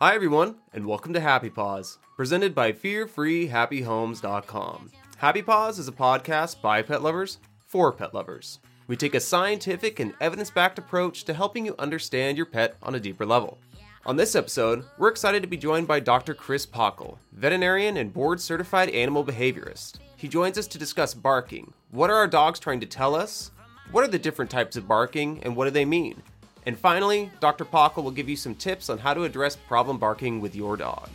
Hi, everyone, and welcome to Happy Paws, presented by FearFreeHappyHomes.com. Happy Paws is a podcast by pet lovers for pet lovers. We take a scientific and evidence backed approach to helping you understand your pet on a deeper level. On this episode, we're excited to be joined by Dr. Chris Pachel, veterinarian and board certified animal behaviorist. He joins us to discuss barking. What are our dogs trying to tell us? What are the different types of barking, and what do they mean? And finally, Dr. Pachel will give you some tips on how to address problem barking with your dog.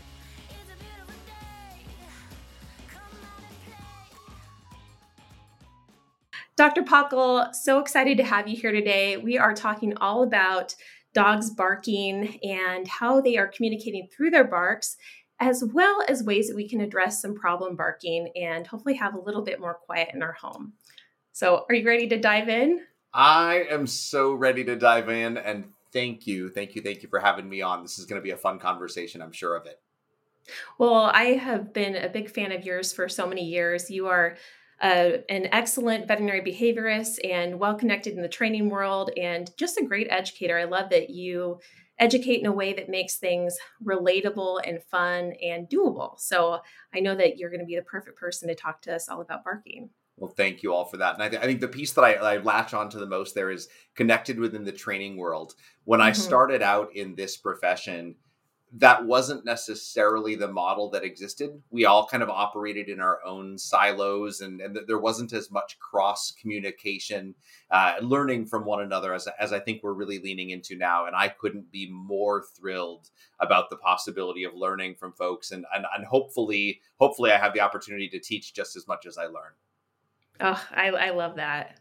Dr. Pachel, so excited to have you here today. We are talking all about dogs barking and how they are communicating through their barks, as well as ways that we can address some problem barking and hopefully have a little bit more quiet in our home. So, are you ready to dive in? I am so ready to dive in and thank you. Thank you. Thank you for having me on. This is going to be a fun conversation. I'm sure of it. Well, I have been a big fan of yours for so many years. You are uh, an excellent veterinary behaviorist and well connected in the training world and just a great educator. I love that you educate in a way that makes things relatable and fun and doable. So I know that you're going to be the perfect person to talk to us all about barking. Well, thank you all for that. And I, th- I think the piece that I, I, latch onto the most there is connected within the training world. When mm-hmm. I started out in this profession, that wasn't necessarily the model that existed. We all kind of operated in our own silos, and, and there wasn't as much cross communication, uh, learning from one another as, as I think we're really leaning into now. And I couldn't be more thrilled about the possibility of learning from folks, and and, and hopefully, hopefully, I have the opportunity to teach just as much as I learn. Oh, I, I love that.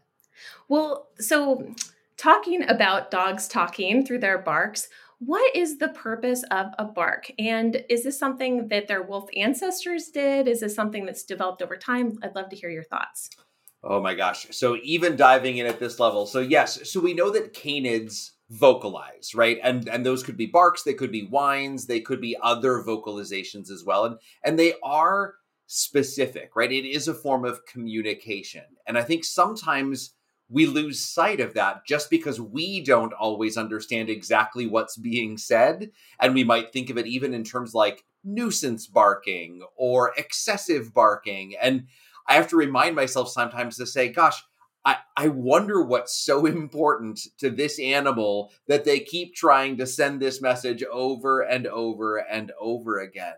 Well, so talking about dogs talking through their barks, what is the purpose of a bark? And is this something that their wolf ancestors did? Is this something that's developed over time? I'd love to hear your thoughts. Oh my gosh. So, even diving in at this level. So, yes, so we know that canids vocalize, right? And and those could be barks, they could be whines, they could be other vocalizations as well. And and they are specific, right? It is a form of communication. And I think sometimes we lose sight of that just because we don't always understand exactly what's being said. And we might think of it even in terms like nuisance barking or excessive barking. And I have to remind myself sometimes to say, gosh, I, I wonder what's so important to this animal that they keep trying to send this message over and over and over again.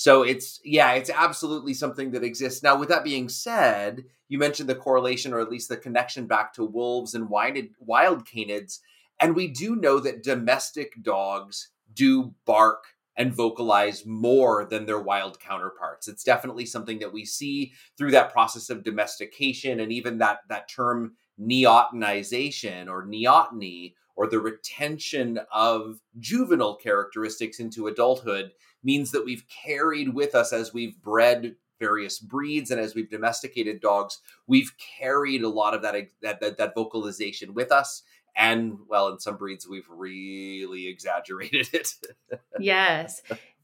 So it's yeah, it's absolutely something that exists. Now, with that being said, you mentioned the correlation or at least the connection back to wolves and wild, canids, and we do know that domestic dogs do bark and vocalize more than their wild counterparts. It's definitely something that we see through that process of domestication and even that that term neotenization or neoteny or the retention of juvenile characteristics into adulthood means that we've carried with us as we've bred various breeds and as we've domesticated dogs, we've carried a lot of that that, that, that vocalization with us. And well in some breeds we've really exaggerated it. Yes.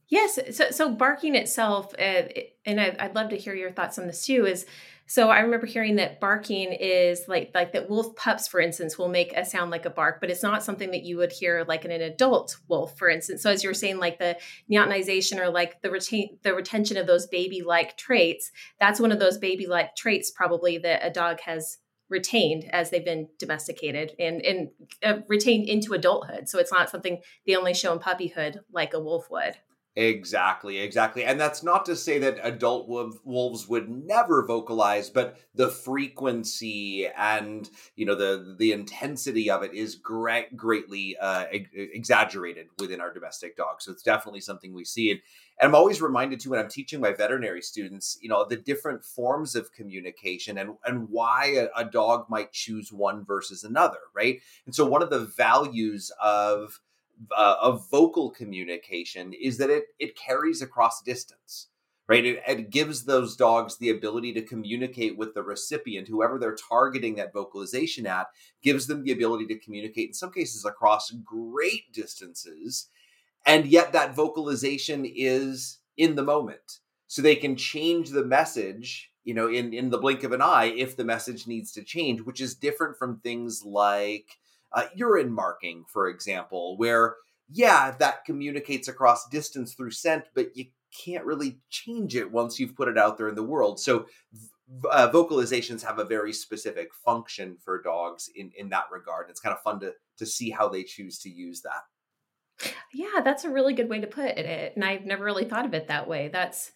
Yes. So so barking itself uh, and I, would love to hear your thoughts on this too is so I remember hearing that barking is like like that wolf pups, for instance, will make a sound like a bark, but it's not something that you would hear like in an adult wolf, for instance. So as you were saying, like the neotenization or like the retain the retention of those baby-like traits, that's one of those baby-like traits probably that a dog has retained as they've been domesticated and and uh, retained into adulthood. So it's not something they only show in puppyhood like a wolf would. Exactly, exactly. And that's not to say that adult wolves would never vocalize, but the frequency and, you know, the the intensity of it is great, greatly uh, exaggerated within our domestic dogs. So it's definitely something we see. And, and I'm always reminded too when I'm teaching my veterinary students, you know, the different forms of communication and and why a, a dog might choose one versus another, right? And so one of the values of uh, of vocal communication is that it it carries across distance right? It, it, gives those dogs the ability to communicate with the recipient. Whoever they're targeting that vocalization at gives them the ability to communicate in some cases across great distances. And yet that vocalization is in the moment. So they can change the message you know in in the blink of an eye if the message needs to change which is different from things like uh, urine marking, for example, where yeah, that communicates across distance through scent, but you can't really change it once you've put it out there in the world. So uh, vocalizations have a very specific function for dogs in in that regard. It's kind of fun to to see how they choose to use that. Yeah, that's a really good way to put it. And I've never really thought of it that way. That's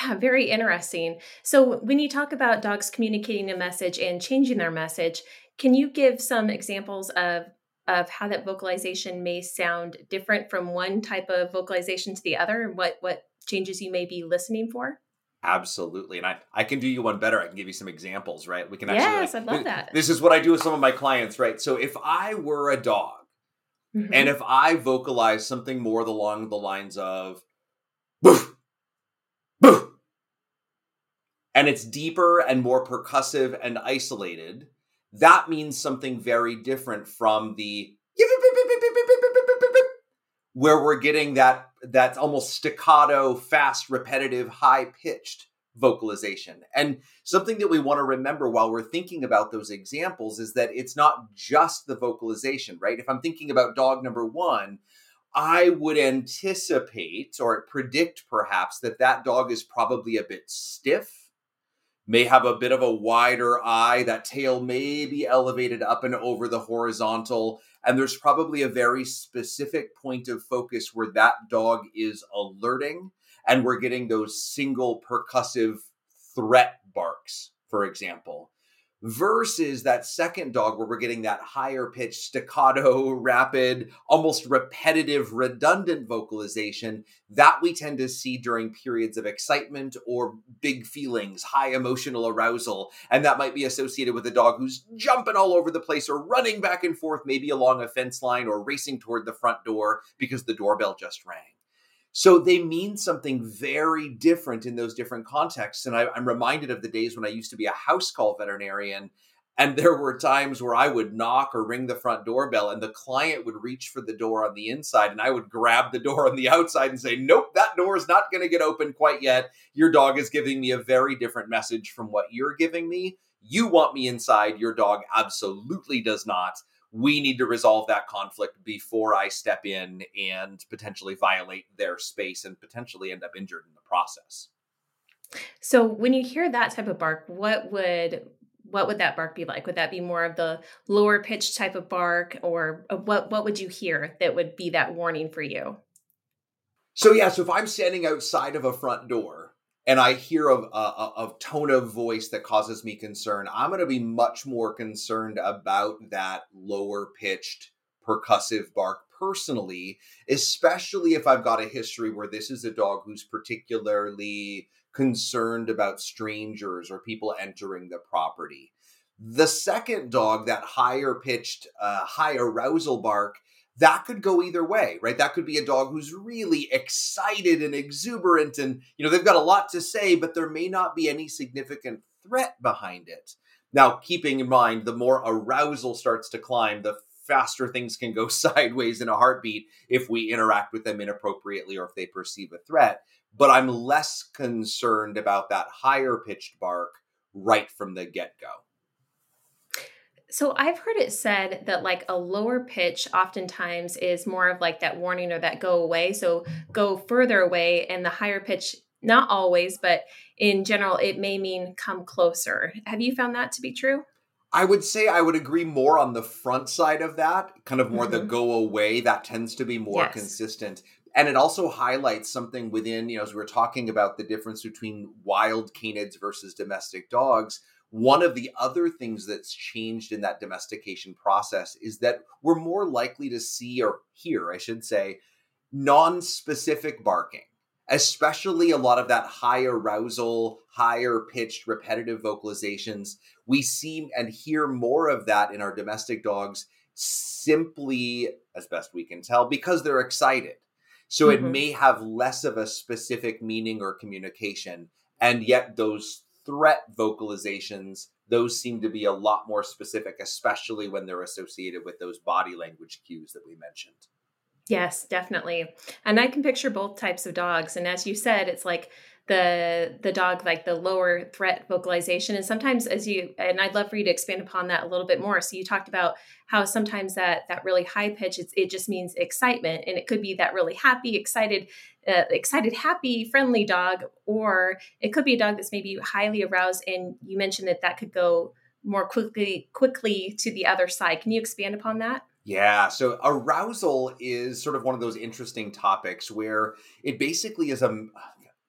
yeah, very interesting. So, when you talk about dogs communicating a message and changing their message, can you give some examples of of how that vocalization may sound different from one type of vocalization to the other and what what changes you may be listening for? Absolutely. And I, I can do you one better. I can give you some examples, right? We can actually Yes, like, I love that. This is what I do with some of my clients, right? So if I were a dog mm-hmm. and if I vocalize something more along the lines of boof, boof, and it's deeper and more percussive and isolated, that means something very different from the where we're getting that that's almost staccato, fast, repetitive, high pitched vocalization. And something that we want to remember while we're thinking about those examples is that it's not just the vocalization, right? If I'm thinking about dog number 1, I would anticipate or predict perhaps that that dog is probably a bit stiff may have a bit of a wider eye. That tail may be elevated up and over the horizontal. And there's probably a very specific point of focus where that dog is alerting. And we're getting those single percussive threat barks, for example versus that second dog where we're getting that higher pitched staccato rapid almost repetitive redundant vocalization that we tend to see during periods of excitement or big feelings high emotional arousal. And that might be associated with a dog who's jumping all over the place or running back and forth maybe along a fence line or racing toward the front door because the doorbell just rang so they mean something very different in those different contexts. And I, am reminded of the days when I used to be a house call veterinarian. And there were times where I would knock or ring the front doorbell, and the client would reach for the door on the inside, and I would grab the door on the outside and say, Nope, that door is not going to get open quite yet. Your dog is giving me a very different message from what you're giving me. You want me inside. Your dog absolutely does not we need to resolve that conflict before I step in and potentially violate their space and potentially end up injured in the process. So when you hear that type of bark, what would what would that bark be like? Would that be more of the lower pitch type of bark or what what would you hear that would be that warning for you? So yeah, so if I'm standing outside of a front door and I hear of a, a, tone of voice that causes me concern, I'm going to be much more concerned about that lower pitched percussive bark personally, especially if I've got a history where this is a dog who's particularly concerned about strangers or people entering the property. The second dog, that higher pitched, uh, high arousal bark, that could go either way, right? That could be a dog who's really excited and exuberant and, you know, they've got a lot to say, but there may not be any significant threat behind it. Now, keeping in mind, the more arousal starts to climb, the faster things can go sideways in a heartbeat if we interact with them inappropriately or if they perceive a threat. But I'm less concerned about that higher pitched bark right from the get go. So I've heard it said that like a lower pitch oftentimes is more of like that warning or that go away. So go further away, and the higher pitch, not always, but in general, it may mean come closer. Have you found that to be true? I would say I would agree more on the front side of that, kind of more mm-hmm. the go away. That tends to be more yes. consistent. And it also highlights something within, you know, as we are talking about the difference between wild canids versus domestic dogs one of the other things that's changed in that domestication process is that we're more likely to see or hear, I should say, non specific barking, especially a lot of that high arousal, higher pitched, repetitive vocalizations. We see and hear more of that in our domestic dogs simply, as best we can tell, because they're excited. So mm-hmm. it may have less of a specific meaning or communication. And yet, those threat vocalizations, those seem to be a lot more specific, especially when they're associated with those body language cues that we mentioned. Yes, definitely. And I can picture both types of dogs. And as you said, it's like the the dog like the lower threat vocalization. And sometimes as you and i'd love for you to expand upon that a little bit more. So you talked about how sometimes that that really high pitch it just means excitement. And it could be that really happy excited uh, excited happy friendly dog or it could be a dog that's maybe highly aroused. And you mentioned that that could go more quickly quickly to the other side. Can you expand upon that? Yeah, so arousal is sort of one of those interesting topics where it basically is a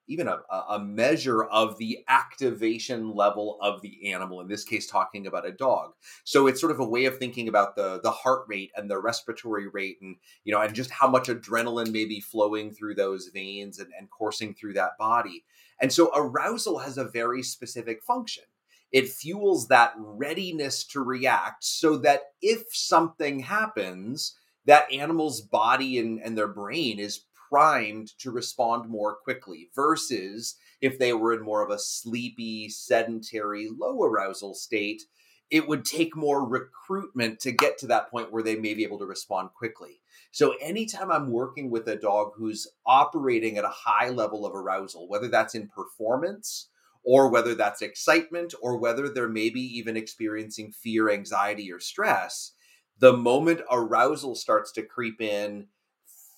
even a, a measure of the activation level of the animal in this case talking about a dog. So it's sort of a way of thinking about the the heart rate and the respiratory rate and you know and just how much adrenaline may be flowing through those veins and, and coursing through that body. And so arousal has a very specific function. It fuels that readiness to react so that if something happens that animal's body and, and their brain is primed to respond more quickly versus if they were in more of a sleepy, sedentary, low arousal state, it would take more recruitment to get to that point where they may be able to respond quickly. So, anytime I'm working with a dog who's operating at a high level of arousal, whether that's in performance or whether that's excitement or whether they're maybe even experiencing fear, anxiety, or stress, the moment arousal starts to creep in,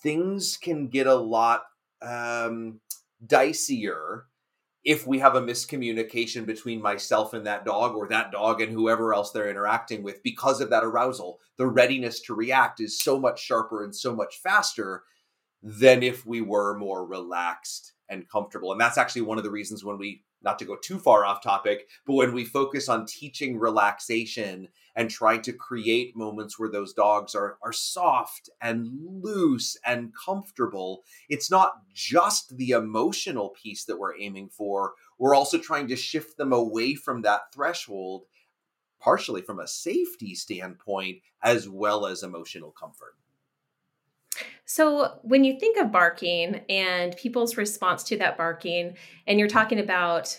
things can get a lot um, dicier if we have a miscommunication between myself and that dog or that dog and whoever else they're interacting with because of that arousal. The readiness to react is so much sharper and so much faster than if we were more relaxed and comfortable. And that's actually one of the reasons when we not to go too far off topic, but when we focus on teaching relaxation and trying to create moments where those dogs are, are soft and loose and comfortable, it's not just the emotional piece that we're aiming for. We're also trying to shift them away from that threshold, partially from a safety standpoint, as well as emotional comfort. So, when you think of barking and people's response to that barking, and you're talking about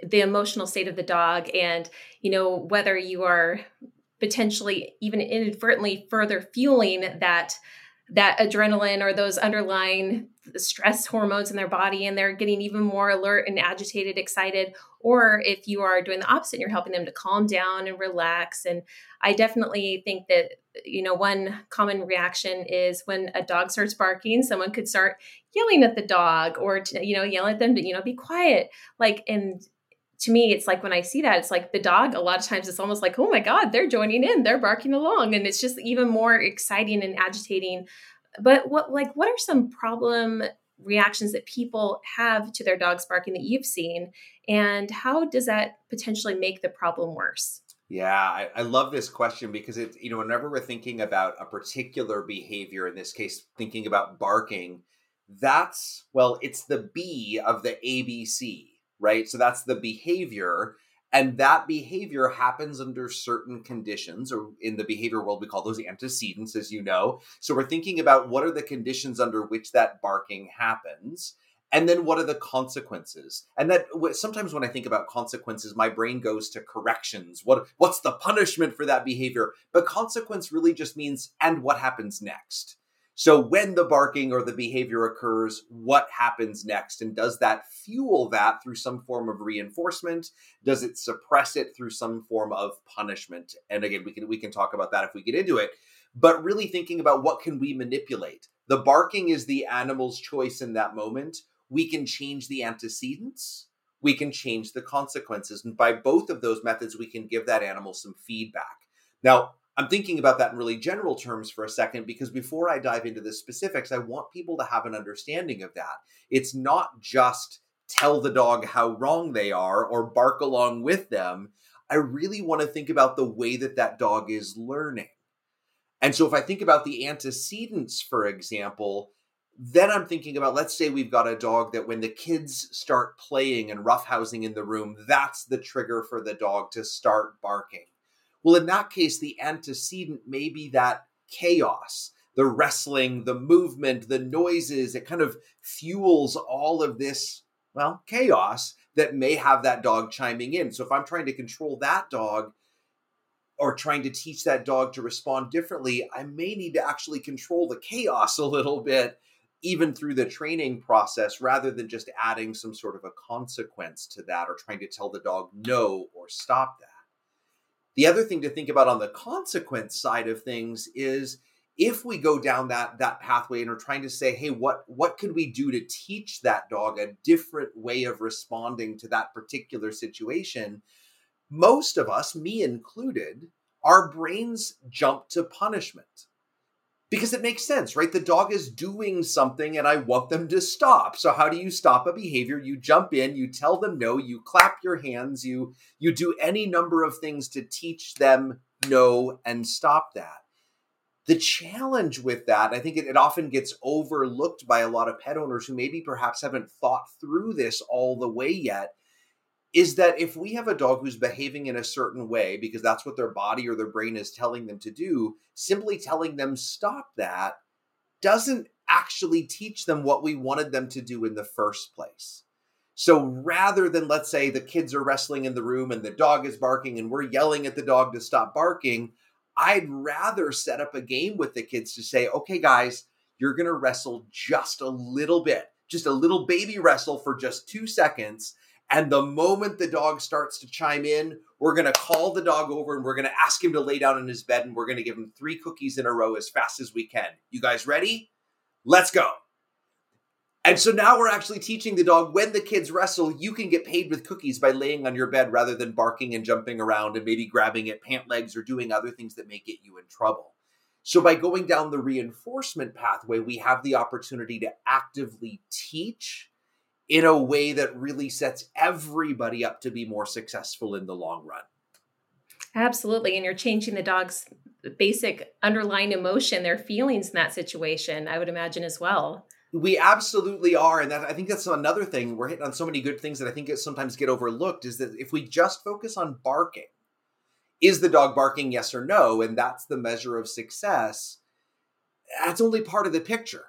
the emotional state of the dog, and you know whether you are potentially even inadvertently further fueling that that adrenaline or those underlying stress hormones in their body and they're getting even more alert and agitated excited. Or if you are doing the opposite you're helping them to calm down and relax. And i definitely think that you know one common reaction is when a dog starts barking someone could start yelling at the dog or to, you know yell at them to you know be quiet. Like and to me it's like when i see that it's like the dog a lot of times it's almost like oh my god they're joining in they're barking along. And it's just even more exciting and agitating. But what like what are some problem reactions that people have to their dogs barking that you've seen? And how does that potentially make the problem worse? Yeah, I, I, love this question because it's, you know, whenever we're thinking about a particular behavior, in this case, thinking about barking, that's, well, it's the B of the ABC, right? So that's the behavior. And that behavior happens under certain conditions, or in the behavior world, we call those antecedents, as you know. So we're thinking about what are the conditions under which that barking happens and then what are the consequences and that sometimes when i think about consequences my brain goes to corrections what what's the punishment for that behavior but consequence really just means and what happens next so when the barking or the behavior occurs what happens next? And does that fuel that through some form of reinforcement? Does it suppress it through some form of punishment? And again we can we can talk about that if we get into it. But really thinking about what can we manipulate? The barking is the animal's choice in that moment. We can change the antecedents, we can change the consequences. And by both of those methods, we can give that animal some feedback. Now, I'm thinking about that in really general terms for a second because before I dive into the specifics, I want people to have an understanding of that. It's not just tell the dog how wrong they are or bark along with them. I really want to think about the way that that dog is learning. And so if I think about the antecedents, for example, then I'm thinking about let's say we've got a dog that when the kids start playing and roughhousing in the room, that's the trigger for the dog to start barking. Well, in that case, the antecedent may be that chaos, the wrestling, the movement, the noises. It kind of fuels all of this, well, chaos that may have that dog chiming in. So if I'm trying to control that dog, or trying to teach that dog to respond differently, I may need to actually control the chaos a little bit even through the training process rather than just adding some sort of a consequence to that or trying to tell the dog no or stop that. The other thing to think about on the consequence side of things is if we go down that that pathway and are trying to say hey what what could we do to teach that dog a different way of responding to that particular situation? Most of us me included our brains jump to punishment because it makes sense, right? The dog is doing something and I want them to stop. So how do you stop a behavior? You jump in, you tell them no, you clap your hands, you you do any number of things to teach them no and stop that. The challenge with that, I think it, it often gets overlooked by a lot of pet owners who maybe perhaps haven't thought through this all the way yet is that if we have a dog who's behaving in a certain way because that's what their body or their brain is telling them to do, simply telling them stop that doesn't actually teach them what we wanted them to do in the first place. So rather than, let's say, the kids are wrestling in the room and the dog is barking and we're yelling at the dog to stop barking, I'd rather set up a game with the kids to say, okay, guys, you're going to wrestle just a little bit, just a little baby wrestle for just two seconds. And the moment the dog starts to chime in, we're going to call the dog over and we're going to ask him to lay down in his bed and we're going to give him three cookies in a row as fast as we can. You guys ready? Let's go. And so now we're actually teaching the dog when the kids wrestle, you can get paid with cookies by laying on your bed rather than barking and jumping around and maybe grabbing at pant legs or doing other things that may get you in trouble. So by going down the reinforcement pathway, we have the opportunity to actively teach in a way that really sets everybody up to be more successful in the long run. Absolutely. And you're changing the dog's basic underlying emotion, their feelings in that situation, I would imagine as well. We absolutely are. And that I think that's another thing. We're hitting on so many good things that I think sometimes get overlooked is that if we just focus on barking, is the dog barking yes or no? And that's the measure of success. That's only part of the picture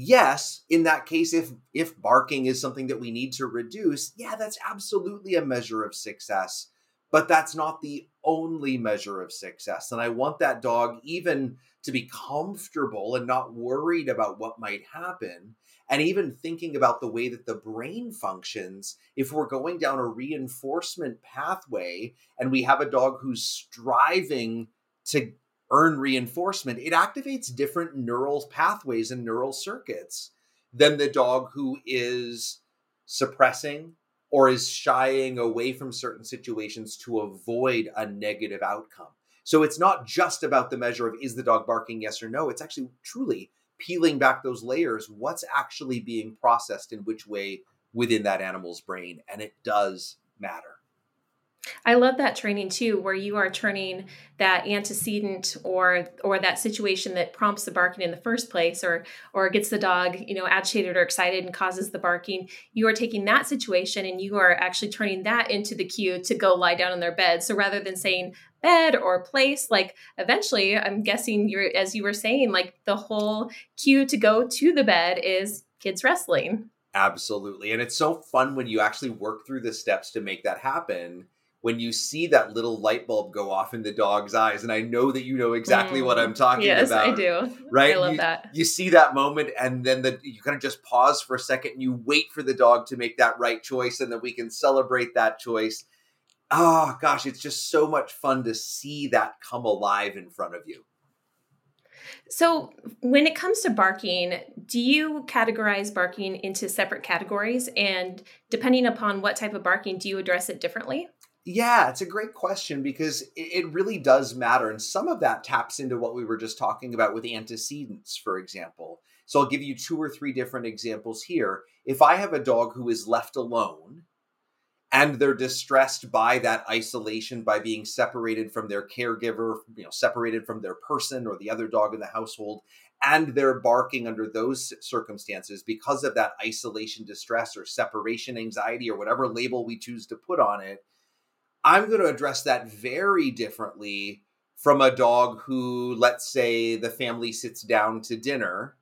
yes in that case if if barking is something that we need to reduce yeah that's absolutely a measure of success but that's not the only measure of success and i want that dog even to be comfortable and not worried about what might happen and even thinking about the way that the brain functions if we're going down a reinforcement pathway and we have a dog who's striving to earn reinforcement, it activates different neural pathways and neural circuits than the dog who is suppressing or is shying away from certain situations to avoid a negative outcome. So it's not just about the measure of is the dog barking yes or no, it's actually truly peeling back those layers what's actually being processed in which way within that animal's brain and it does matter. I love that training too, where you are turning that antecedent or or that situation that prompts the barking in the first place, or or gets the dog, you know, agitated or excited and causes the barking. You are taking that situation and you are actually turning that into the cue to go lie down in their bed. So rather than saying bed or place, like eventually, I'm guessing you're as you were saying, like the whole cue to go to the bed is kids wrestling. Absolutely, and it's so fun when you actually work through the steps to make that happen when you see that little light bulb go off in the dog's eyes and i know that you know exactly mm. what i'm talking yes, about yes i do right i love you, that you see that moment and then the, you kind of just pause for a second and you wait for the dog to make that right choice and then we can celebrate that choice oh gosh it's just so much fun to see that come alive in front of you so, when it comes to barking, do you categorize barking into separate categories? And depending upon what type of barking, do you address it differently? Yeah, it's a great question because it really does matter. And some of that taps into what we were just talking about with antecedents, for example. So I'll give you two or three different examples here. If I have a dog who is left alone and they're distressed by that isolation, by being separated from their caregiver, you know, separated from their person or the other dog in the household, and they're barking under those circumstances because of that isolation distress or separation anxiety or whatever label we choose to put on it I'm going to address that very differently from a dog who, let's say, the family sits down to dinner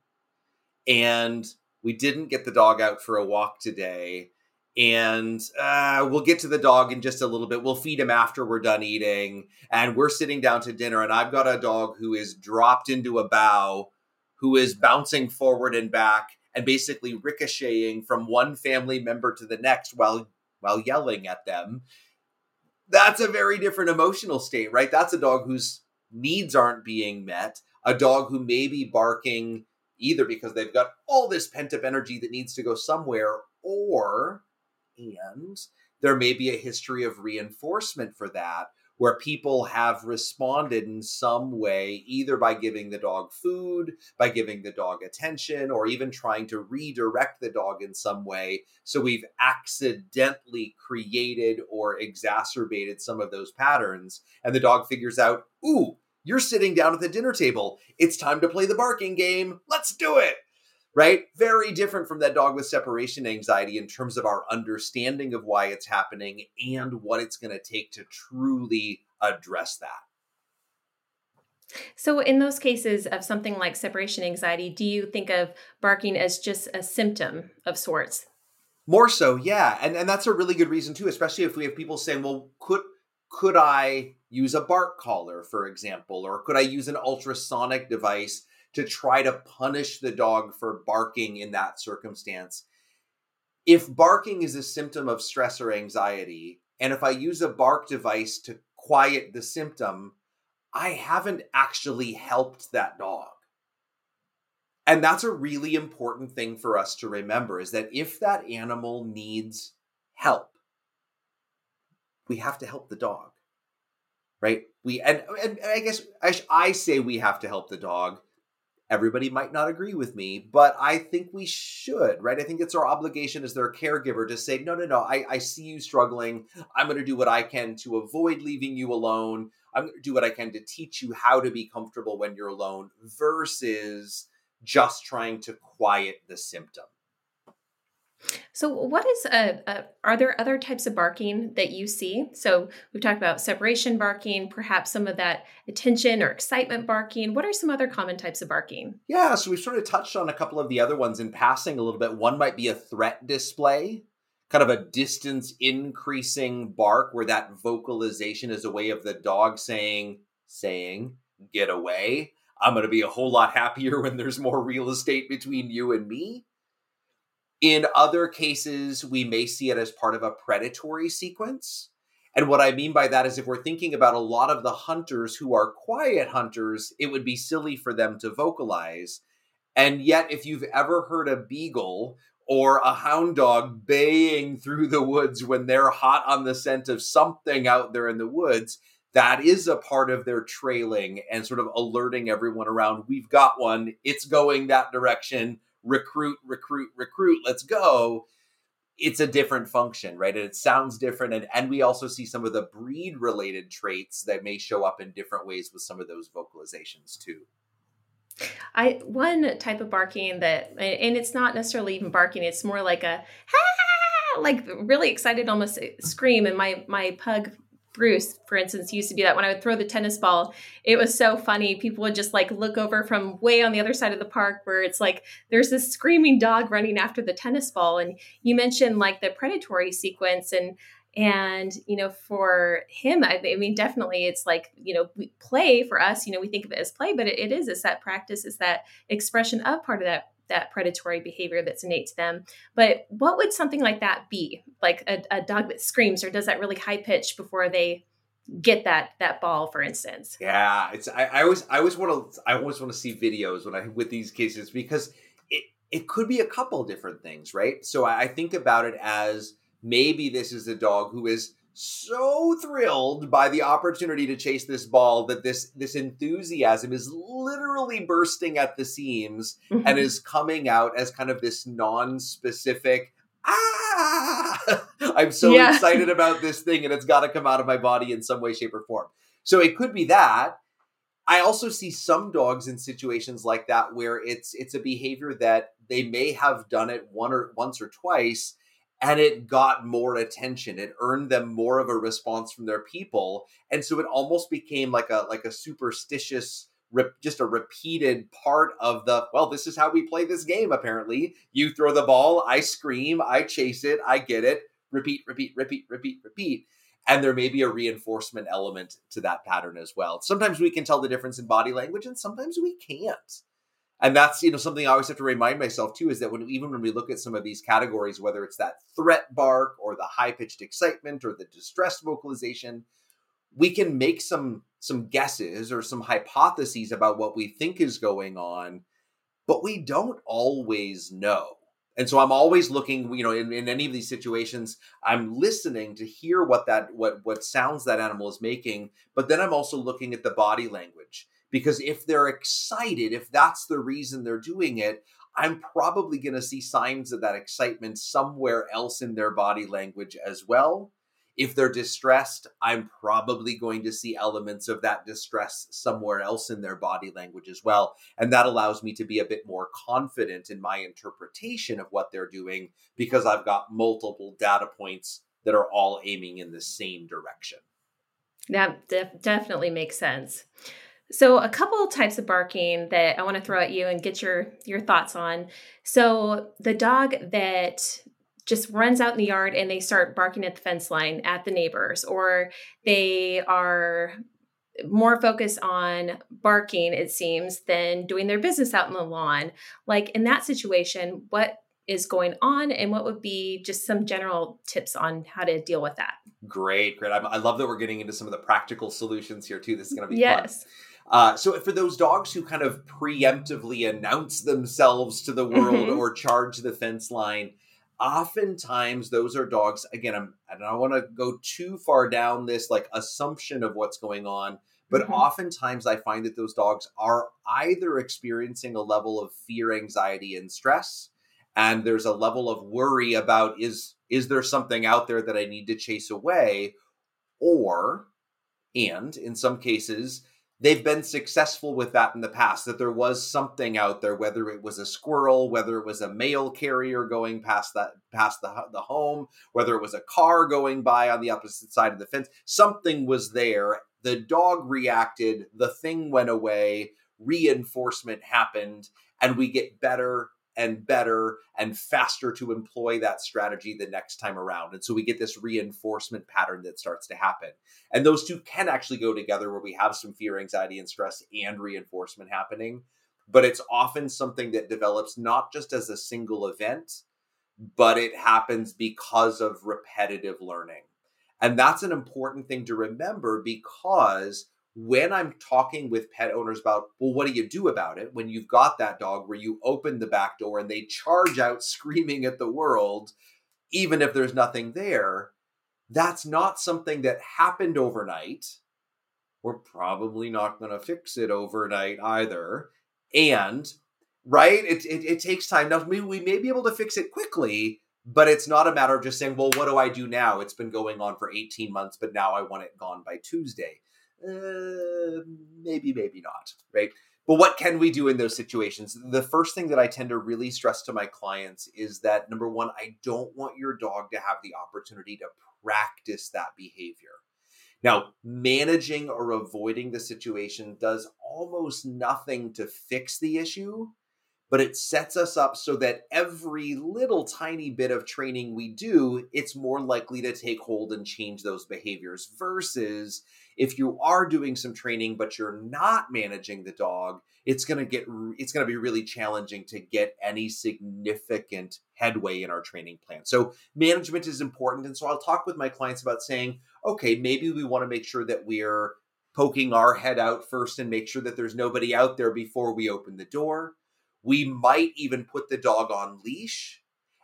and we didn't get the dog out for a walk today. And uh, we'll get to the dog in just a little bit. We'll feed him after we're done eating. And we're sitting down to dinner. And I've got a dog who is dropped into a bow, who is bouncing forward and back and basically ricocheting from one family member to the next while while yelling at them that's a very different emotional state right? That's a dog whose needs aren't being met a dog who may be barking either because they've got all this pent up energy that needs to go somewhere or and there may be a history of reinforcement for that where people have responded in some way, either by giving the dog food, by giving the dog attention, or even trying to redirect the dog in some way. So we've accidentally created or exacerbated some of those patterns. And the dog figures out, ooh, you're sitting down at the dinner table. It's time to play the barking game. Let's do it right? Very different from that dog with separation anxiety in terms of our understanding of why it's happening and what it's going to take to truly address that. So, in those cases of something like separation anxiety, do you think of barking as just a symptom of sorts? More so, yeah, and and that's a really good reason too, especially if we have people saying, "Well, could could I use a bark collar, for example, or could I use an ultrasonic device to try to punish the dog for barking in that circumstance. If barking is a symptom of stress or anxiety, and if I use a bark device to quiet the symptom, I haven't actually helped that dog. And that's a really important thing for us to remember is that if that animal needs help, we have to help the dog. Right? We and, and I guess I, I say we have to help the dog Everybody might not agree with me, but I think we should, right? I think it's our obligation as their caregiver to say, no, no, no, I, I see you struggling. I'm going to do what I can to avoid leaving you alone. I'm going to do what I can to teach you how to be comfortable when you're alone versus just trying to quiet the symptom. So, what is a, a, are there other types of barking that you see? So, we've talked about separation barking, perhaps some of that attention or excitement barking. What are some other common types of barking? Yeah, so we've sort of touched on a couple of the other ones in passing a little bit. One might be a threat display, kind of a distance increasing bark where that vocalization is a way of the dog saying, saying, get away. I'm going to be a whole lot happier when there's more real estate between you and me. In other cases, we may see it as part of a predatory sequence. And what I mean by that is if we're thinking about a lot of the hunters who are quiet hunters, it would be silly for them to vocalize. And yet, if you've ever heard a beagle or a hound dog baying through the woods when they're hot on the scent of something out there in the woods, that is a part of their trailing and sort of alerting everyone around. We've got one, it's going that direction recruit, recruit, recruit, let's go. It's a different function, right? And it sounds different. And, and we also see some of the breed related traits that may show up in different ways with some of those vocalizations too. I one type of barking that and it's not necessarily even barking, it's more like a like really excited almost scream and my my pug Bruce, for instance, used to do that when I would throw the tennis ball. It was so funny. People would just like look over from way on the other side of the park where it's like there's this screaming dog running after the tennis ball. And you mentioned like the predatory sequence and and you know for him I, I mean definitely it's like you know play for us you know we think of it as play but it, it is it's that practice is that expression of part of that that predatory behavior that's innate to them. But what would something like that be? Like a, a dog that screams or does that really high pitch before they get that that ball, for instance? Yeah, it's I, I always I always want to I always want to see videos when I with these cases because it it could be a couple different things, right? So I, I think about it as maybe this is a dog who is so thrilled by the opportunity to chase this ball that this this enthusiasm is literally bursting at the seams mm-hmm. and is coming out as kind of this non-specific ah i'm so yeah. excited about this thing and it's got to come out of my body in some way shape or form so it could be that i also see some dogs in situations like that where it's it's a behavior that they may have done it one or once or twice and it got more attention. It earned them more of a response from their people. And so it almost became like a like a superstitious just a repeated part of the well this is how we play this game apparently. You throw the ball i scream i chase it i get it. Repeat repeat repeat repeat repeat. And there may be a reinforcement element to that pattern as well. Sometimes we can tell the difference in body language and sometimes we can't and that's you know something I always have to remind myself too is that when even when we look at some of these categories, whether it's that threat bark or the high pitched excitement or the distressed vocalization, we can make some some guesses or some hypotheses about what we think is going on, but we don't always know. And so I'm always looking, you know, in, in any of these situations, I'm listening to hear what that what what sounds that animal is making, but then I'm also looking at the body language because if they're excited, if that's the reason they're doing it, I'm probably going to see signs of that excitement somewhere else in their body language as well. If they're distressed, I'm probably going to see elements of that distress somewhere else in their body language as well. And that allows me to be a bit more confident in my interpretation of what they're doing because I've got multiple data points that are all aiming in the same direction. That def- definitely makes sense. So, a couple types of barking that I want to throw at you and get your your thoughts on. So, the dog that just runs out in the yard and they start barking at the fence line at the neighbors, or they are more focused on barking, it seems, than doing their business out in the lawn. Like in that situation, what is going on and what would be just some general tips on how to deal with that? Great, great. I, I love that we're getting into some of the practical solutions here too. This is going to be yes. fun. Uh, so for those dogs who kind of preemptively announce themselves to the world mm-hmm. or charge the fence line, oftentimes those are dogs. Again, I'm, I don't want to go too far down this like assumption of what's going on, but mm-hmm. oftentimes I find that those dogs are either experiencing a level of fear, anxiety, and stress, and there's a level of worry about is is there something out there that I need to chase away, or and in some cases they've been successful with that in the past that there was something out there whether it was a squirrel whether it was a mail carrier going past that past the, the home whether it was a car going by on the opposite side of the fence something was there. The dog reacted the thing went away reinforcement happened and we get better and better and faster to employ that strategy the next time around. And so we get this reinforcement pattern that starts to happen. And those two can actually go together where we have some fear, anxiety, and stress and reinforcement happening. But it's often something that develops not just as a single event, but it happens because of repetitive learning. And that's an important thing to remember because when I'm talking with pet owners about, well, what do you do about it when you've got that dog where you open the back door and they charge out screaming at the world, even if there's nothing there? That's not something that happened overnight. We're probably not going to fix it overnight either. And, right, it, it, it takes time. Now, we, we may be able to fix it quickly, but it's not a matter of just saying, well, what do I do now? It's been going on for 18 months, but now I want it gone by Tuesday uh, maybe, maybe not, right? But what can we do in those situations? The first thing that I tend to really stress to my clients is that number one, I don't want your dog to have the opportunity to practice that behavior. Now, managing or avoiding the situation does almost nothing to fix the issue, but it sets us up so that every little tiny bit of training we do, it's more likely to take hold and change those behaviors versus if you are doing some training but you're not managing the dog it's going to get it's going to be really challenging to get any significant headway in our training plan. So management is important and so i'll talk with my clients about saying okay maybe we want to make sure that we're poking our head out first and make sure that there's nobody out there before we open the door we might even put the dog on leash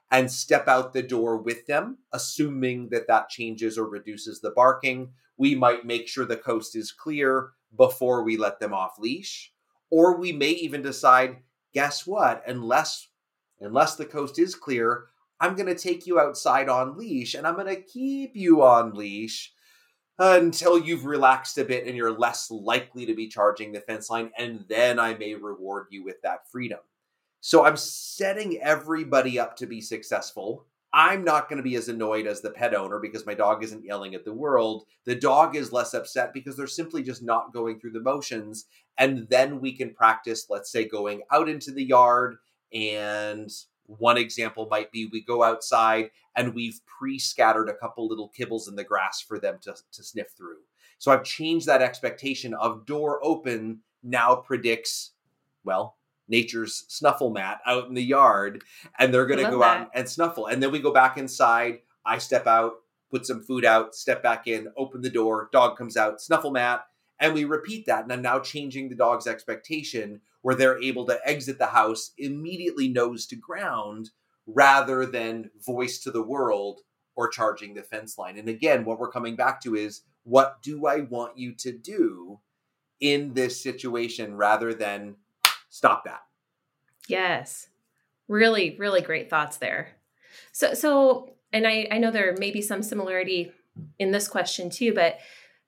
and step out the door with them, assuming that that changes or reduces the barking we might make sure the coast is clear before we let them off leash. Or we may even decide, guess what? Unless unless the coast is clear, I'm going to take you outside on leash and I'm going to keep you on leash until you've relaxed a bit and you're less likely to be charging the fence line. And then I may reward you with that freedom. So I'm setting everybody up to be successful I'm not going to be as annoyed as the pet owner because my dog isn't yelling at the world. The dog is less upset because they're simply just not going through the motions. And then we can practice, let's say, going out into the yard. And one example might be we go outside and we've pre scattered a couple little kibbles in the grass for them to, to sniff through. So I've changed that expectation of door open now predicts, well, nature's snuffle mat out in the yard and they're going to go that. out and snuffle. And then we go back inside. I step out, put some food out, step back in, open the door, dog comes out, snuffle mat. And we repeat that. And I'm now changing the dog's expectation where they're able to exit the house immediately nose to ground rather than voice to the world or charging the fence line. And again, what we're coming back to is what do I want you to do in this situation rather than stop that? Yes. Really, really great thoughts there. So, so, and I, I know there may be some similarity in this question too, but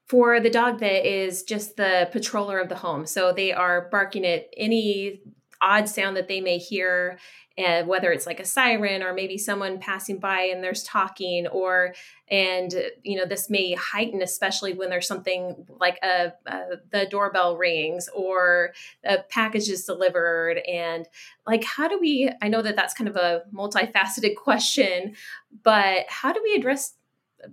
for the dog that is just the patroller of the home, so they are barking at any odd sound that they may hear and whether it's like a siren or maybe someone passing by and there's talking or and you know this may heighten especially when there's something like a, a the doorbell rings or a package is delivered. And like how do we i know that that's kind of a multifaceted question but how do we address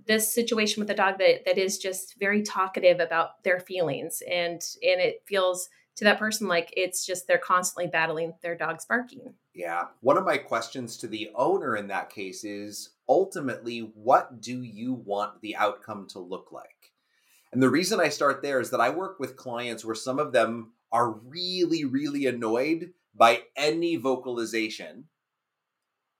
this situation with a dog that that is just very talkative about their feelings? And and it feels to that person like it's just they're constantly battling their dog's barking. Yeah. One of my questions to the owner in that case is ultimately, what do you want the outcome to look like? And the reason I start there is that I work with clients where some of them are really, really annoyed by any vocalization.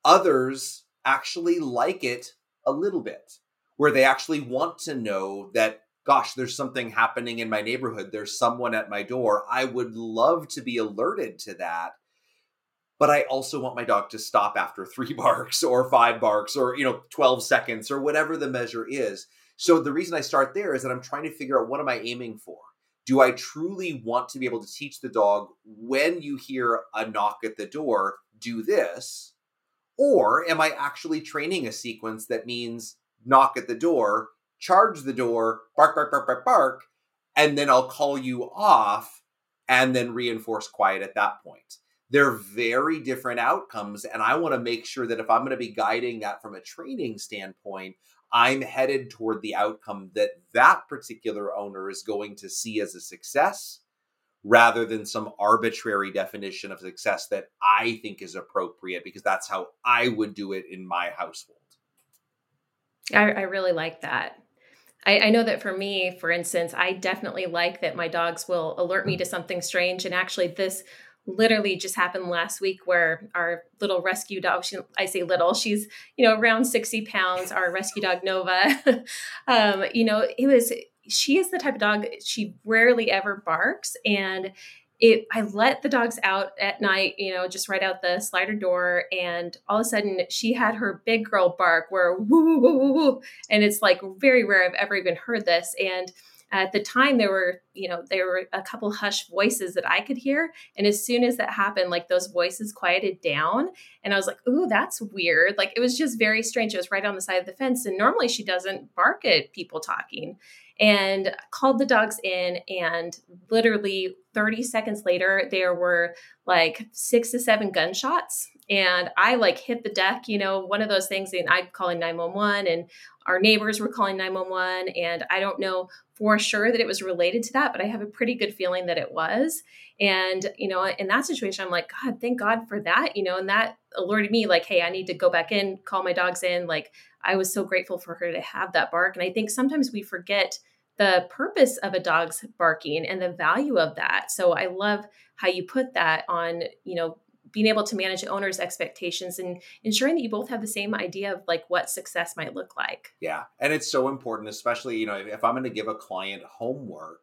Others actually like it a little bit, where they actually want to know that gosh, there's something happening in my neighborhood. There's someone at my door. I would love to be alerted to that. But I also want my dog to stop after three barks or five barks or, you know, 12 seconds or whatever the measure is. So the reason I start there is that I'm trying to figure out what am I aiming for? Do I truly want to be able to teach the dog when you hear a knock at the door, do this? Or am I actually training a sequence that means knock at the door, charge the door, bark, bark, bark, bark, bark, and then I'll call you off and then reinforce quiet at that point. They're very different outcomes. And I want to make sure that if I'm going to be guiding that from a training standpoint, I'm headed toward the outcome that that particular owner is going to see as a success rather than some arbitrary definition of success that I think is appropriate because that's how I would do it in my household. I, I really like that. I, I, know that for me, for instance, I definitely like that my dogs will alert me to something strange. And actually, this literally just happened last week where our little rescue dog, she, I say little, she's, you know, around 60 pounds, our rescue dog Nova. um, you know, it was, she is the type of dog, she rarely ever barks. And it I let the dogs out at night, you know, just right out the slider door, and all of a sudden she had her big girl bark where woo woo woo woo woo, and it's like very rare I've ever even heard this. And at the time there were you know there were a couple hush voices that i could hear and as soon as that happened like those voices quieted down and i was like ooh that's weird like it was just very strange it was right on the side of the fence and normally she doesn't bark at people talking and called the dogs in and literally 30 seconds later there were like six to seven gunshots and i like hit the deck you know one of those things and i'm calling 911 and our neighbors were calling 911 and i don't know for sure that it was related to that but i have a pretty good feeling that it was and you know in that situation i'm like god thank god for that you know and that alerted me like hey i need to go back in call my dogs in like I was so grateful for her to have that bark. And I think sometimes we forget the purpose of a dog's barking and the value of that. So I love how you put that on, you know, being able to manage owners' expectations and ensuring that you both have the same idea of like what success might look like. Yeah. And it's so important, especially, you know, if I'm going to give a client homework,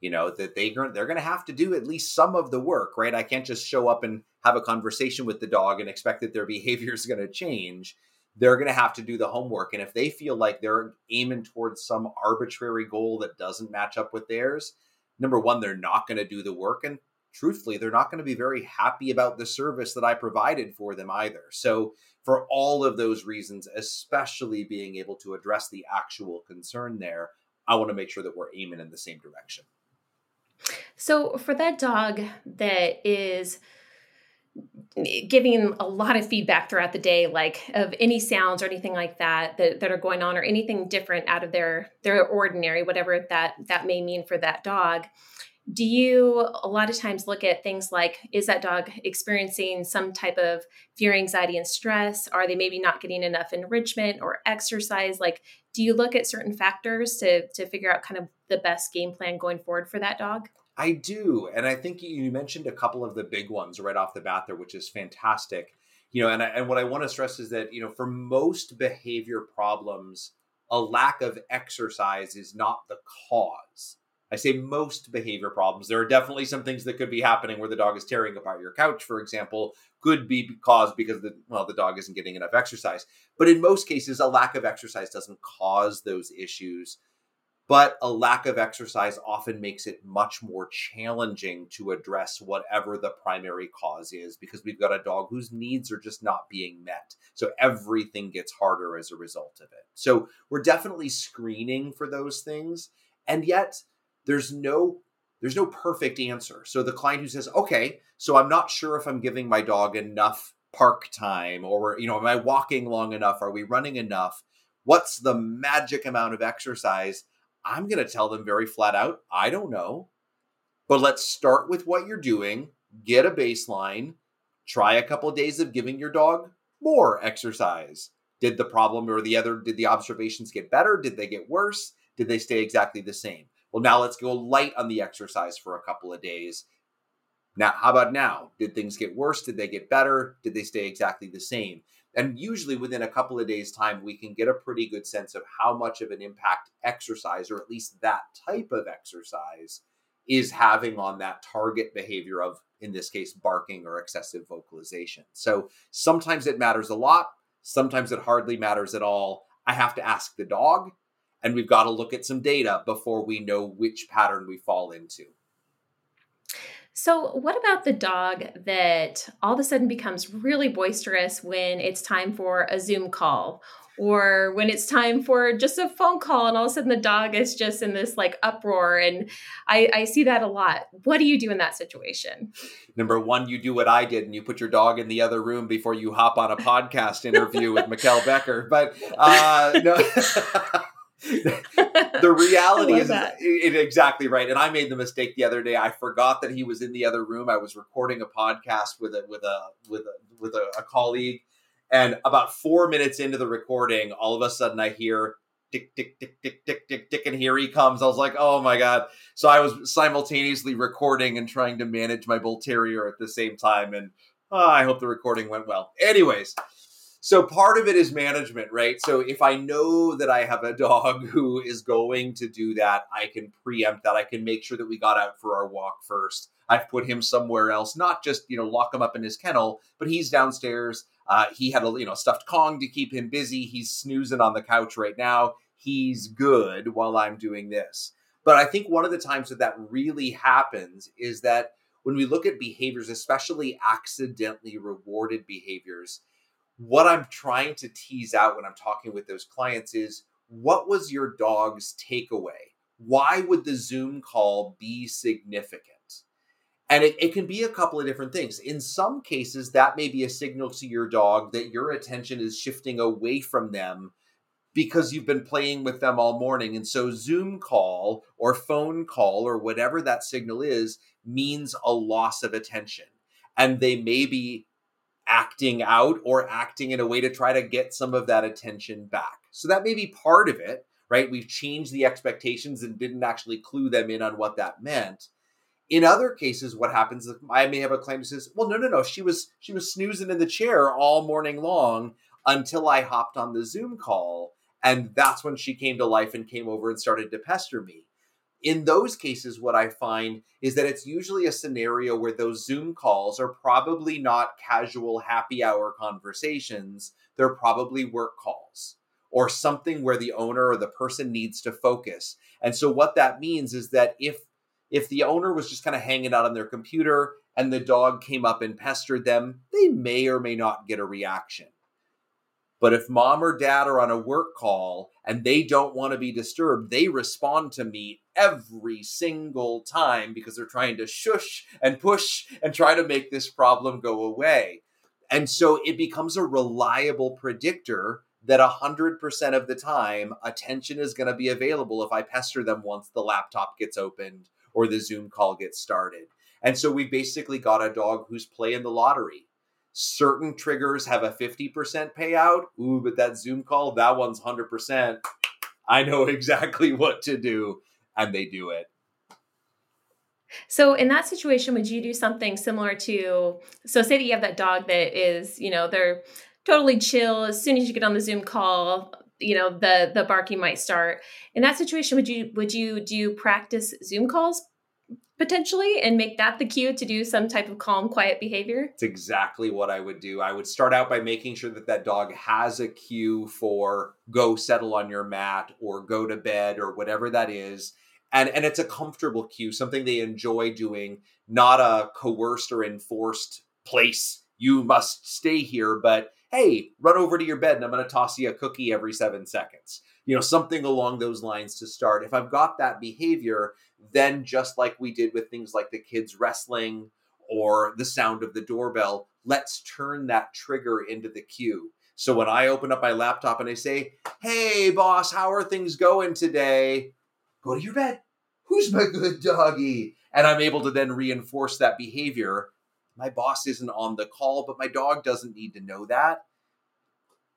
you know, that they they're going to have to do at least some of the work, right? I can't just show up and have a conversation with the dog and expect that their behavior is going to change they're going to have to do the homework. And if they feel like they're aiming towards some arbitrary goal that doesn't match up with theirs, number one, they're not going to do the work. And truthfully, they're not going to be very happy about the service that I provided for them either. So, for all of those reasons, especially being able to address the actual concern there, I want to make sure that we're aiming in the same direction. So, for that dog that is giving a lot of feedback throughout the day like of any sounds or anything like that, that that are going on or anything different out of their their ordinary whatever that that may mean for that dog. Do you a lot of times look at things like is that dog experiencing some type of fear anxiety and stress? Are they maybe not getting enough enrichment or exercise? Like do you look at certain factors to to figure out kind of the best game plan going forward for that dog i do and i think you mentioned a couple of the big ones right off the bat there which is fantastic you know and, I, and what i want to stress is that you know for most behavior problems a lack of exercise is not the cause I say most behavior problems. There are definitely some things that could be happening where the dog is tearing apart your couch, for example, could be caused because the well, the dog isn't getting enough exercise. But in most cases, a lack of exercise doesn't cause those issues. But a lack of exercise often makes it much more challenging to address whatever the primary cause is because we've got a dog whose needs are just not being met. So everything gets harder as a result of it. So we're definitely screening for those things. And yet, there's no there's no perfect answer. So the client who says, "Okay, so I'm not sure if I'm giving my dog enough park time or you know, am I walking long enough? Are we running enough? What's the magic amount of exercise?" I'm going to tell them very flat out, "I don't know." But let's start with what you're doing, get a baseline, try a couple of days of giving your dog more exercise. Did the problem or the other did the observations get better? Did they get worse? Did they stay exactly the same? Well, now let's go light on the exercise for a couple of days. Now, how about now? Did things get worse? Did they get better? Did they stay exactly the same? And usually within a couple of days' time, we can get a pretty good sense of how much of an impact exercise, or at least that type of exercise, is having on that target behavior of, in this case, barking or excessive vocalization. So sometimes it matters a lot, sometimes it hardly matters at all. I have to ask the dog and we've got to look at some data before we know which pattern we fall into. So, what about the dog that all of a sudden becomes really boisterous when it's time for a Zoom call? Or when it's time for just a phone call and all of a sudden the dog is just in this like uproar? And I, I, see that a lot. What do you do in that situation? Number one you do what i did and you put your dog in the other room before you hop on a podcast interview with Mikkel becker. But uh, no the reality is it, it, exactly right. And I made the mistake the other day. I forgot that he was in the other room. I was recording a podcast with a with a with a with a, a colleague, and about four minutes into the recording, all of a sudden I hear tick tick tick tick tick tick tick, and here he comes. I was like, oh my god! So I was simultaneously recording and trying to manage my bull terrier at the same time, and oh, I hope the recording went well. Anyways. So part of it is management, right? So if I know that I have a dog who is going to do that, I can preempt that. I can make sure that we got out for our walk first. I've put him somewhere else, not just you know lock him up in his kennel, but he's downstairs. Uh, he had a you know stuffed Kong to keep him busy. He's snoozing on the couch right now. He's good while I'm doing this. But I think one of the times that that really happens is that when we look at behaviors, especially accidentally rewarded behaviors, what I'm trying to tease out when I'm talking with those clients is what was your dog's takeaway? Why would the Zoom call be significant? And it, it, can be a couple of different things. In some cases, that may be a signal to your dog that your attention is shifting away from them because you've been playing with them all morning. And so, Zoom call or phone call or whatever that signal is means a loss of attention. And they may be acting out or acting in a way to try to get some of that attention back. So that may be part of it, right? We've changed the expectations and didn't actually clue them in on what that meant. In other cases, what happens is I may have a claim that says, well, no, no, no, she was she was snoozing in the chair all morning long until I hopped on the Zoom call. And that's when she came to life and came over and started to pester me in those cases, what I find is that it's usually a scenario where those Zoom calls are probably not casual happy hour conversations. They're probably work calls or something where the owner or the person needs to focus. And so what that means is that if if the owner was just kind of hanging out on their computer and the dog came up and pestered them, they may or may not get a reaction. But if mom or dad are on a work call and they don't want to be disturbed, they respond to me every single time because they're trying to shush and push and try to make this problem go away. And so it becomes a reliable predictor that 100% of the time attention is going to be available if I pester them once the laptop gets opened or the Zoom call gets started. And so we basically got a dog who's playing the lottery. Certain triggers have a 50% payout. Ooh, but that Zoom call, that one's 100%. I know exactly what to do, and they do it. So in that situation, would you do something similar to so say that you have that dog that is, you know, they're totally chill. As soon as you get on the Zoom call, you know, the the barking might start. In that situation, would you would you do practice Zoom calls potentially and make that the cue to do some type of calm quiet behavior? It's exactly what i would do. I would start out by making sure that that dog has a cue for go settle on your mat or go to bed or whatever that is. And and it's a comfortable cue something they enjoy doing not a coerced or enforced place. You must stay here but hey run over to your bed and i'm going to toss you a cookie every seven seconds you know something along those lines to start. If i've got that behavior then just like we did with things like the kids wrestling or the sound of the doorbell let's turn that trigger into the cue. So when i open up my laptop and i say hey boss how are things going today? Go to your bed. Who's my good doggy? And i'm able to then reinforce that behavior. My boss isn't on the call but my dog doesn't need to know that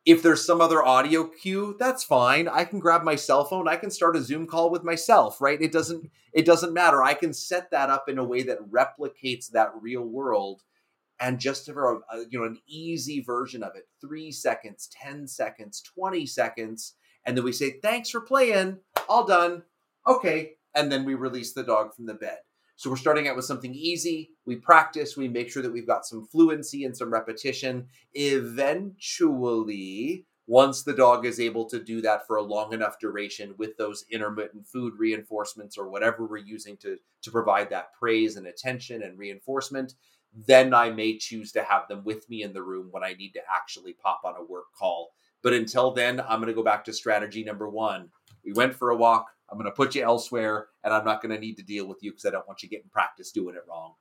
if there's some other audio cue, that's fine. I can grab my cell phone. I can start a Zoom call with myself, right? It doesn't it doesn't matter. I can set that up in a way that replicates that real world and just for a, you know an easy version of it. 3 seconds, 10 seconds, 20 seconds and then we say thanks for playing. All done. Okay, and then we release the dog from the bed. So we're starting out with something easy. We practice, we make sure that we've got some fluency and some repetition. Eventually, once the dog is able to do that for a long enough duration with those intermittent food reinforcements or whatever we're using to, to provide that praise and attention and reinforcement, then I may choose to have them with me in the room when I need to actually pop on a work call. But until then, I'm going to go back to strategy number one. We went for a walk, I'm going to put you elsewhere, and I'm not going to need to deal with you because I don't want you getting practice doing it wrong.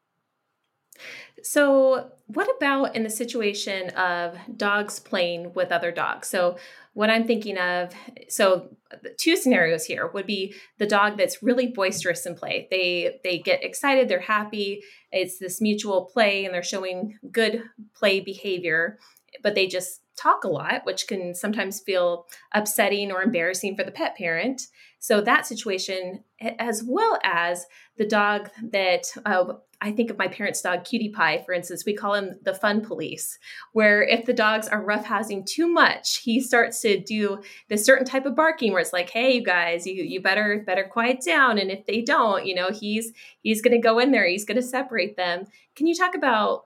So, what about in the situation of dogs playing with other dogs? So, what I'm thinking of, so two scenarios here would be the dog that's really boisterous in play. They they get excited, they're happy. It's this mutual play, and they're showing good play behavior, but they just talk a lot, which can sometimes feel upsetting or embarrassing for the pet parent. So, that situation, as well as the dog that uh, I think of my parents' dog, Cutie Pie, for instance, we call him the fun police, where if the dogs are roughhousing too much, he starts to do this certain type of barking where it's like, hey, you guys, you, you better better quiet down. And if they don't, you know, he's he's gonna go in there, he's gonna separate them. Can you talk about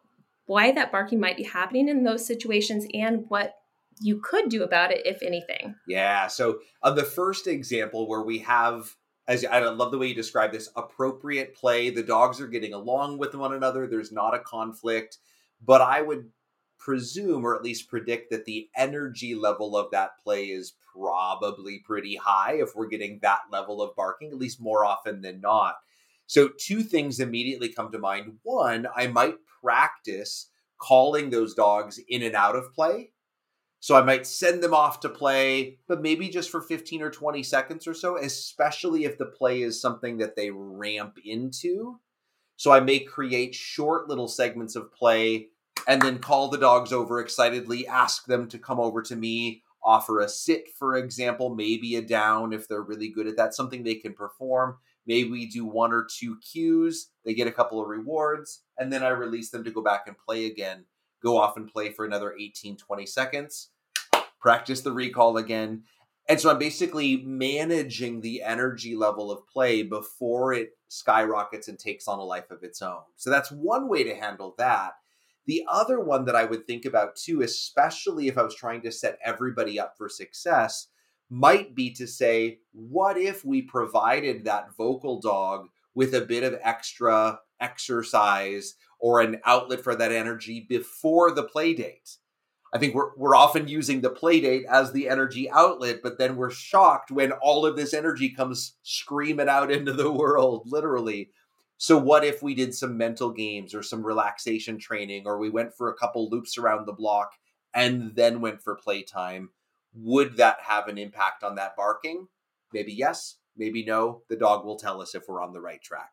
why that barking might be happening in those situations and what you could do about it, if anything. Yeah. So, on the first example where we have, as I love the way you describe this, appropriate play. The dogs are getting along with one another. There's not a conflict, but I would presume, or at least predict, that the energy level of that play is probably pretty high if we're getting that level of barking, at least more often than not. So, two things immediately come to mind. One, I might practice calling those dogs in and out of play so I might send them off to play, but maybe just for 15 or 20 seconds or so, especially if the play is something that they ramp into. So I may create short little segments of play and then call the dogs over excitedly, ask them to come over to me, offer a sit, for example, maybe a down if they're really good at that, something they can perform. Maybe we do one or two cues, they get a couple of rewards, and then I release them to go back and play again go off and play for another 18, 20 seconds, practice the recall again. And so I'm basically managing the energy level of play before it skyrockets and takes on a life of its own. So that's one way to handle that. The other one that I would think about too, especially if I was trying to set everybody up for success, might be to say, what if we provided that vocal dog with a bit of extra exercise or an outlet for that energy before the play date. I think we're, we're often using the play date as the energy outlet, but then we're shocked when all of this energy comes screaming out into the world, literally. So, what if we did some mental games or some relaxation training, or we went for a couple loops around the block and then went for playtime? Would that have an impact on that barking? Maybe yes, maybe no. The dog will tell us if we're on the right track.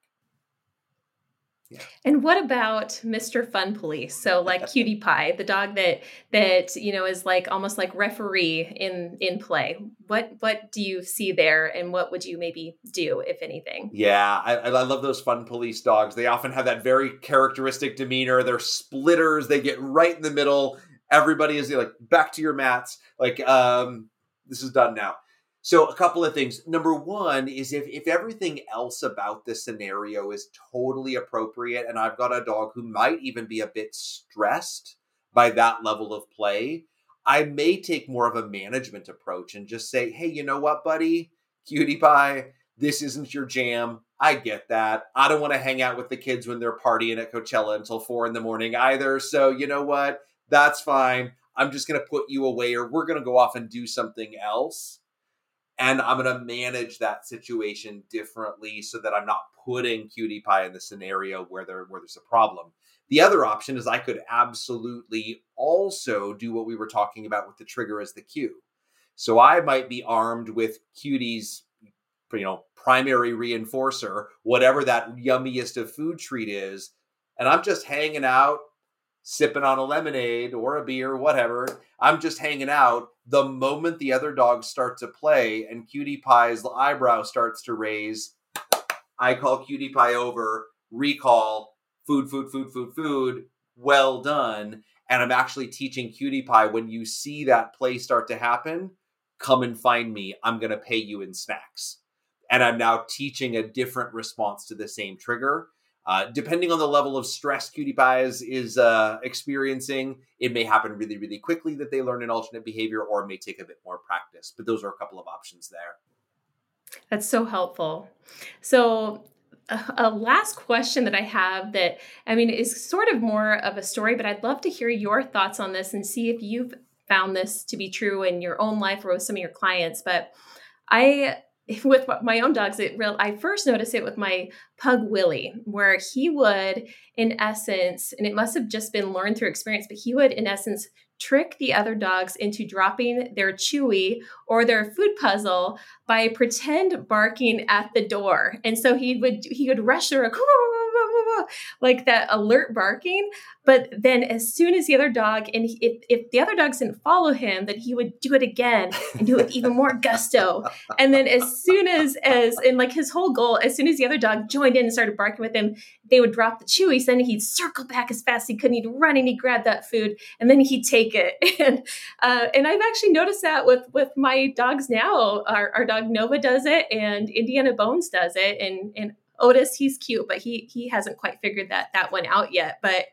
Yeah. And what about Mr. Fun Police? So like Cutie Pie, the dog that that you know is like almost like referee in in play. What what do you see there, and what would you maybe do if anything? Yeah, I, I love those fun police dogs. They often have that very characteristic demeanor. They're splitters. They get right in the middle. Everybody is like back to your mats. Like um, this is done now. So a couple of things. Number one is if if everything else about this scenario is totally appropriate, and I've got a dog who might even be a bit stressed by that level of play, I may take more of a management approach and just say, hey, you know what, buddy? Cutie pie, this isn't your jam. I get that. I don't want to hang out with the kids when they're partying at Coachella until four in the morning either. So you know what? That's fine. I'm just going to put you away, or we're going to go off and do something else and I'm going to manage that situation differently so that I'm not putting Cutie Pie in the scenario where there where there's a problem. The other option is I could absolutely also do what we were talking about with the trigger as the cue. So I might be armed with Cutie's you know primary reinforcer, whatever that yummiest of food treat is, and I'm just hanging out sipping on a lemonade or a beer, whatever. I'm just hanging out. The moment the other dogs start to play and Cutie Pie's eyebrow starts to raise, I call Cutie Pie over, recall, food, food, food, food, food, well done. And I'm actually teaching Cutie Pie when you see that play start to happen, come and find me. I'm going to pay you in snacks. And I'm now teaching a different response to the same trigger uh, depending on the level of stress Cutie is, uh, experiencing, it may happen really, really quickly that they learn an alternate behavior, or it may take a bit more practice. But those are a couple of options there. That's so helpful. So, a last question that I have that I mean is sort of more of a story, but I'd love to hear your thoughts on this and see if you've found this to be true in your own life or with some of your clients. But I with my own dogs, it real I first noticed it with my pug Willie, where he would, in essence, and it must have just been learned through experience, but he would, in essence, trick the other dogs into dropping their chewy or their food puzzle by pretend barking at the door. And so he would he would rush through a like that alert barking. But then as soon as the other dog, and if, if the other dogs didn't follow him, then he would do it again and do it with even more gusto. And then as soon as, as, and like his whole goal, as soon as the other dog joined in and started barking with him, they would drop the chewy. Then he'd circle back as fast as he could. And he'd run and he'd grab that food and then he'd take it. And, uh, and I've actually noticed that with, with my dogs now. Our, our dog Nova does it and Indiana Bones does it. And, and Otis, he's cute, but he he hasn't quite figured that that one out yet. But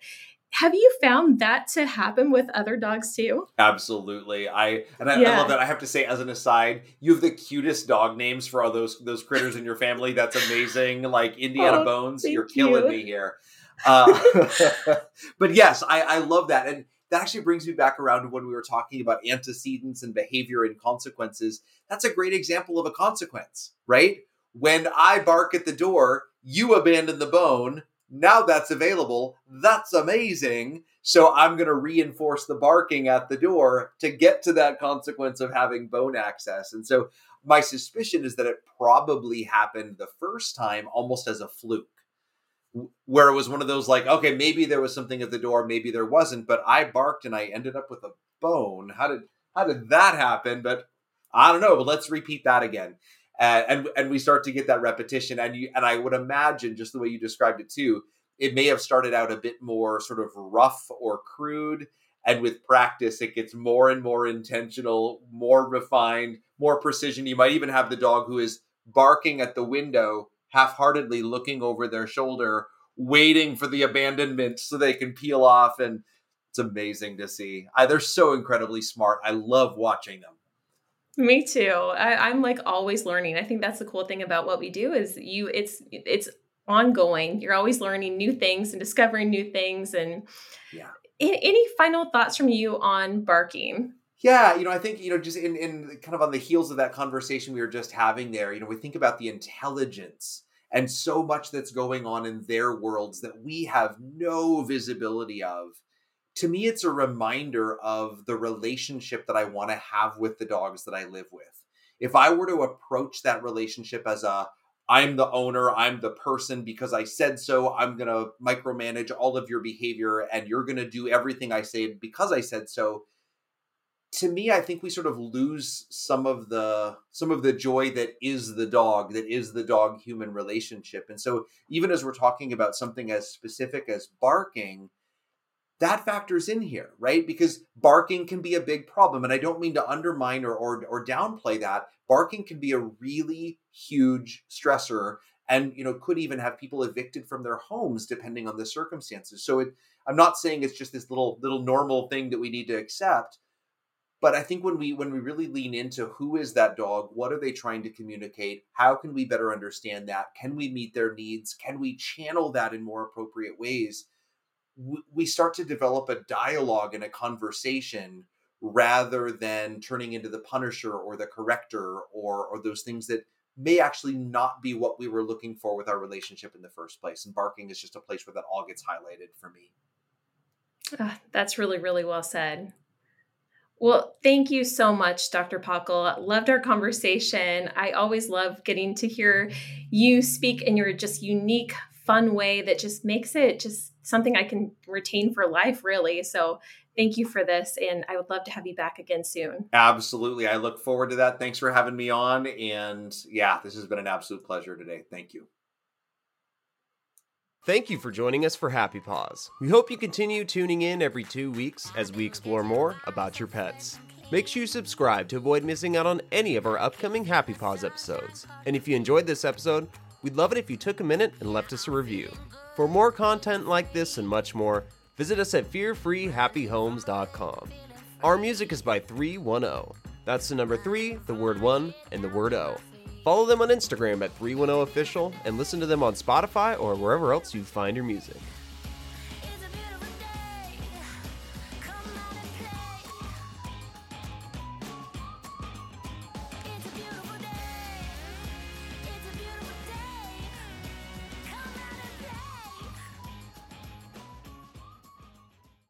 have you found that to happen with other dogs too? Absolutely. I and I, yeah. I, love that. I have to say, as an aside, you have the cutest dog names for all those those critters in your family. That's amazing. Like Indiana oh, Bones, you're killing you. me here. Uh, but yes, I, I love that. And that actually brings me back around to when we were talking about antecedents and behavior and consequences. That's a great example of a consequence, right? When I bark at the door, you abandon the bone. Now that's available. That's amazing. So I'm going to reinforce the barking at the door to get to that consequence of having bone access. And so my suspicion is that it probably happened the first time almost as a fluke where it was one of those like okay maybe there was something at the door maybe there wasn't but i barked and i ended up with a bone how did how did that happen but i don't know but let's repeat that again and and we start to get that repetition and you and i would imagine just the way you described it too it may have started out a bit more sort of rough or crude and with practice it gets more and more intentional more refined more precision. You might even have the dog who is barking at the window half-heartedly looking over their shoulder waiting for the abandonment so they can peel off and it's amazing to see. I, they're so incredibly smart. I love watching them me too. I, I'm like always learning. I think that's the cool thing about what we do is you it's it's ongoing. You're always learning new things and discovering new things. And yeah. Any final thoughts from you on barking? Yeah, you know, I think, you know, just in, in kind of on the heels of that conversation we were just having there, you know, we think about the intelligence and so much that's going on in their worlds that we have no visibility of to me, it's a reminder of the relationship that I want to have with the dogs that I live with. If I were to approach that relationship as a I'm the owner, I'm the person because I said so. I'm going to micromanage all of your behavior and you're going to do everything I say because I said so. To me, I think we sort of lose some of the some of the joy that is the dog, that is the dog human relationship. And so even as we're talking about something as specific as barking, that factors in here, right? Because barking can be a big problem. And I don't mean to undermine or, or, or downplay that. Barking can be a really huge stressor and you know could even have people evicted from their homes depending on the circumstances so it i'm not saying it's just this little little normal thing that we need to accept but i think when we when we really lean into who is that dog what are they trying to communicate how can we better understand that can we meet their needs can we channel that in more appropriate ways we start to develop a dialogue and a conversation rather than turning into the punisher or the corrector or or those things that may actually not be what we were looking for with our relationship in the first place and barking is just a place where that all gets highlighted for me uh, that's really really well said well, thank you so much, Dr. Pachel. Loved our conversation. I always love getting to hear you speak in your just unique, fun way that just makes it just something I can retain for life, really. So thank you for this. And I would love to have you back again soon. Absolutely. I look forward to that. Thanks for having me on. And yeah, this has been an absolute pleasure today. Thank you. Thank you for joining us for Happy Paws. We hope you continue tuning in every two weeks as we explore more about your pets. Make sure you subscribe to avoid missing out on any of our upcoming Happy Paws episodes. And if you enjoyed this episode, we'd love it if you took a minute and left us a review. For more content like this and much more, visit us at fearfreehappyhomes.com. Our music is by 310. That's the number 3, the word 1, and the word O. Follow them on Instagram at 310official and listen to them on Spotify or wherever else you find your music.